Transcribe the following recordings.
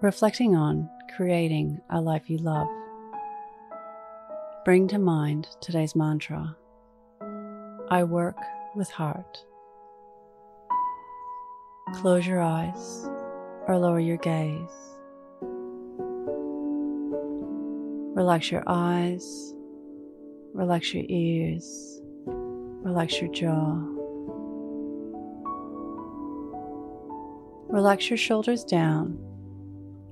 reflecting on creating a life you love. Bring to mind today's mantra I work with heart. Close your eyes or lower your gaze. Relax your eyes, relax your ears, relax your jaw. Relax your shoulders down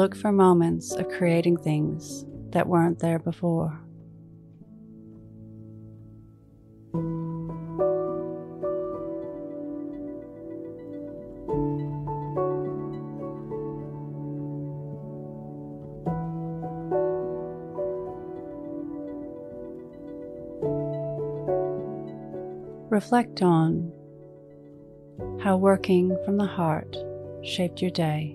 Look for moments of creating things that weren't there before. Reflect on how working from the heart shaped your day.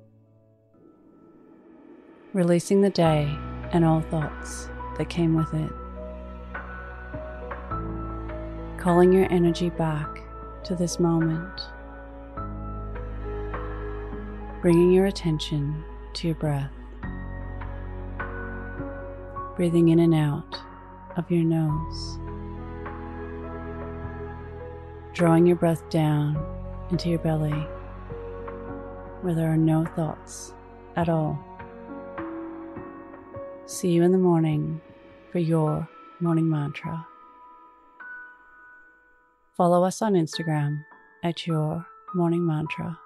Releasing the day and all thoughts that came with it. Calling your energy back to this moment. Bringing your attention to your breath. Breathing in and out of your nose. Drawing your breath down into your belly where there are no thoughts at all. See you in the morning for your morning mantra. Follow us on Instagram at your morning mantra.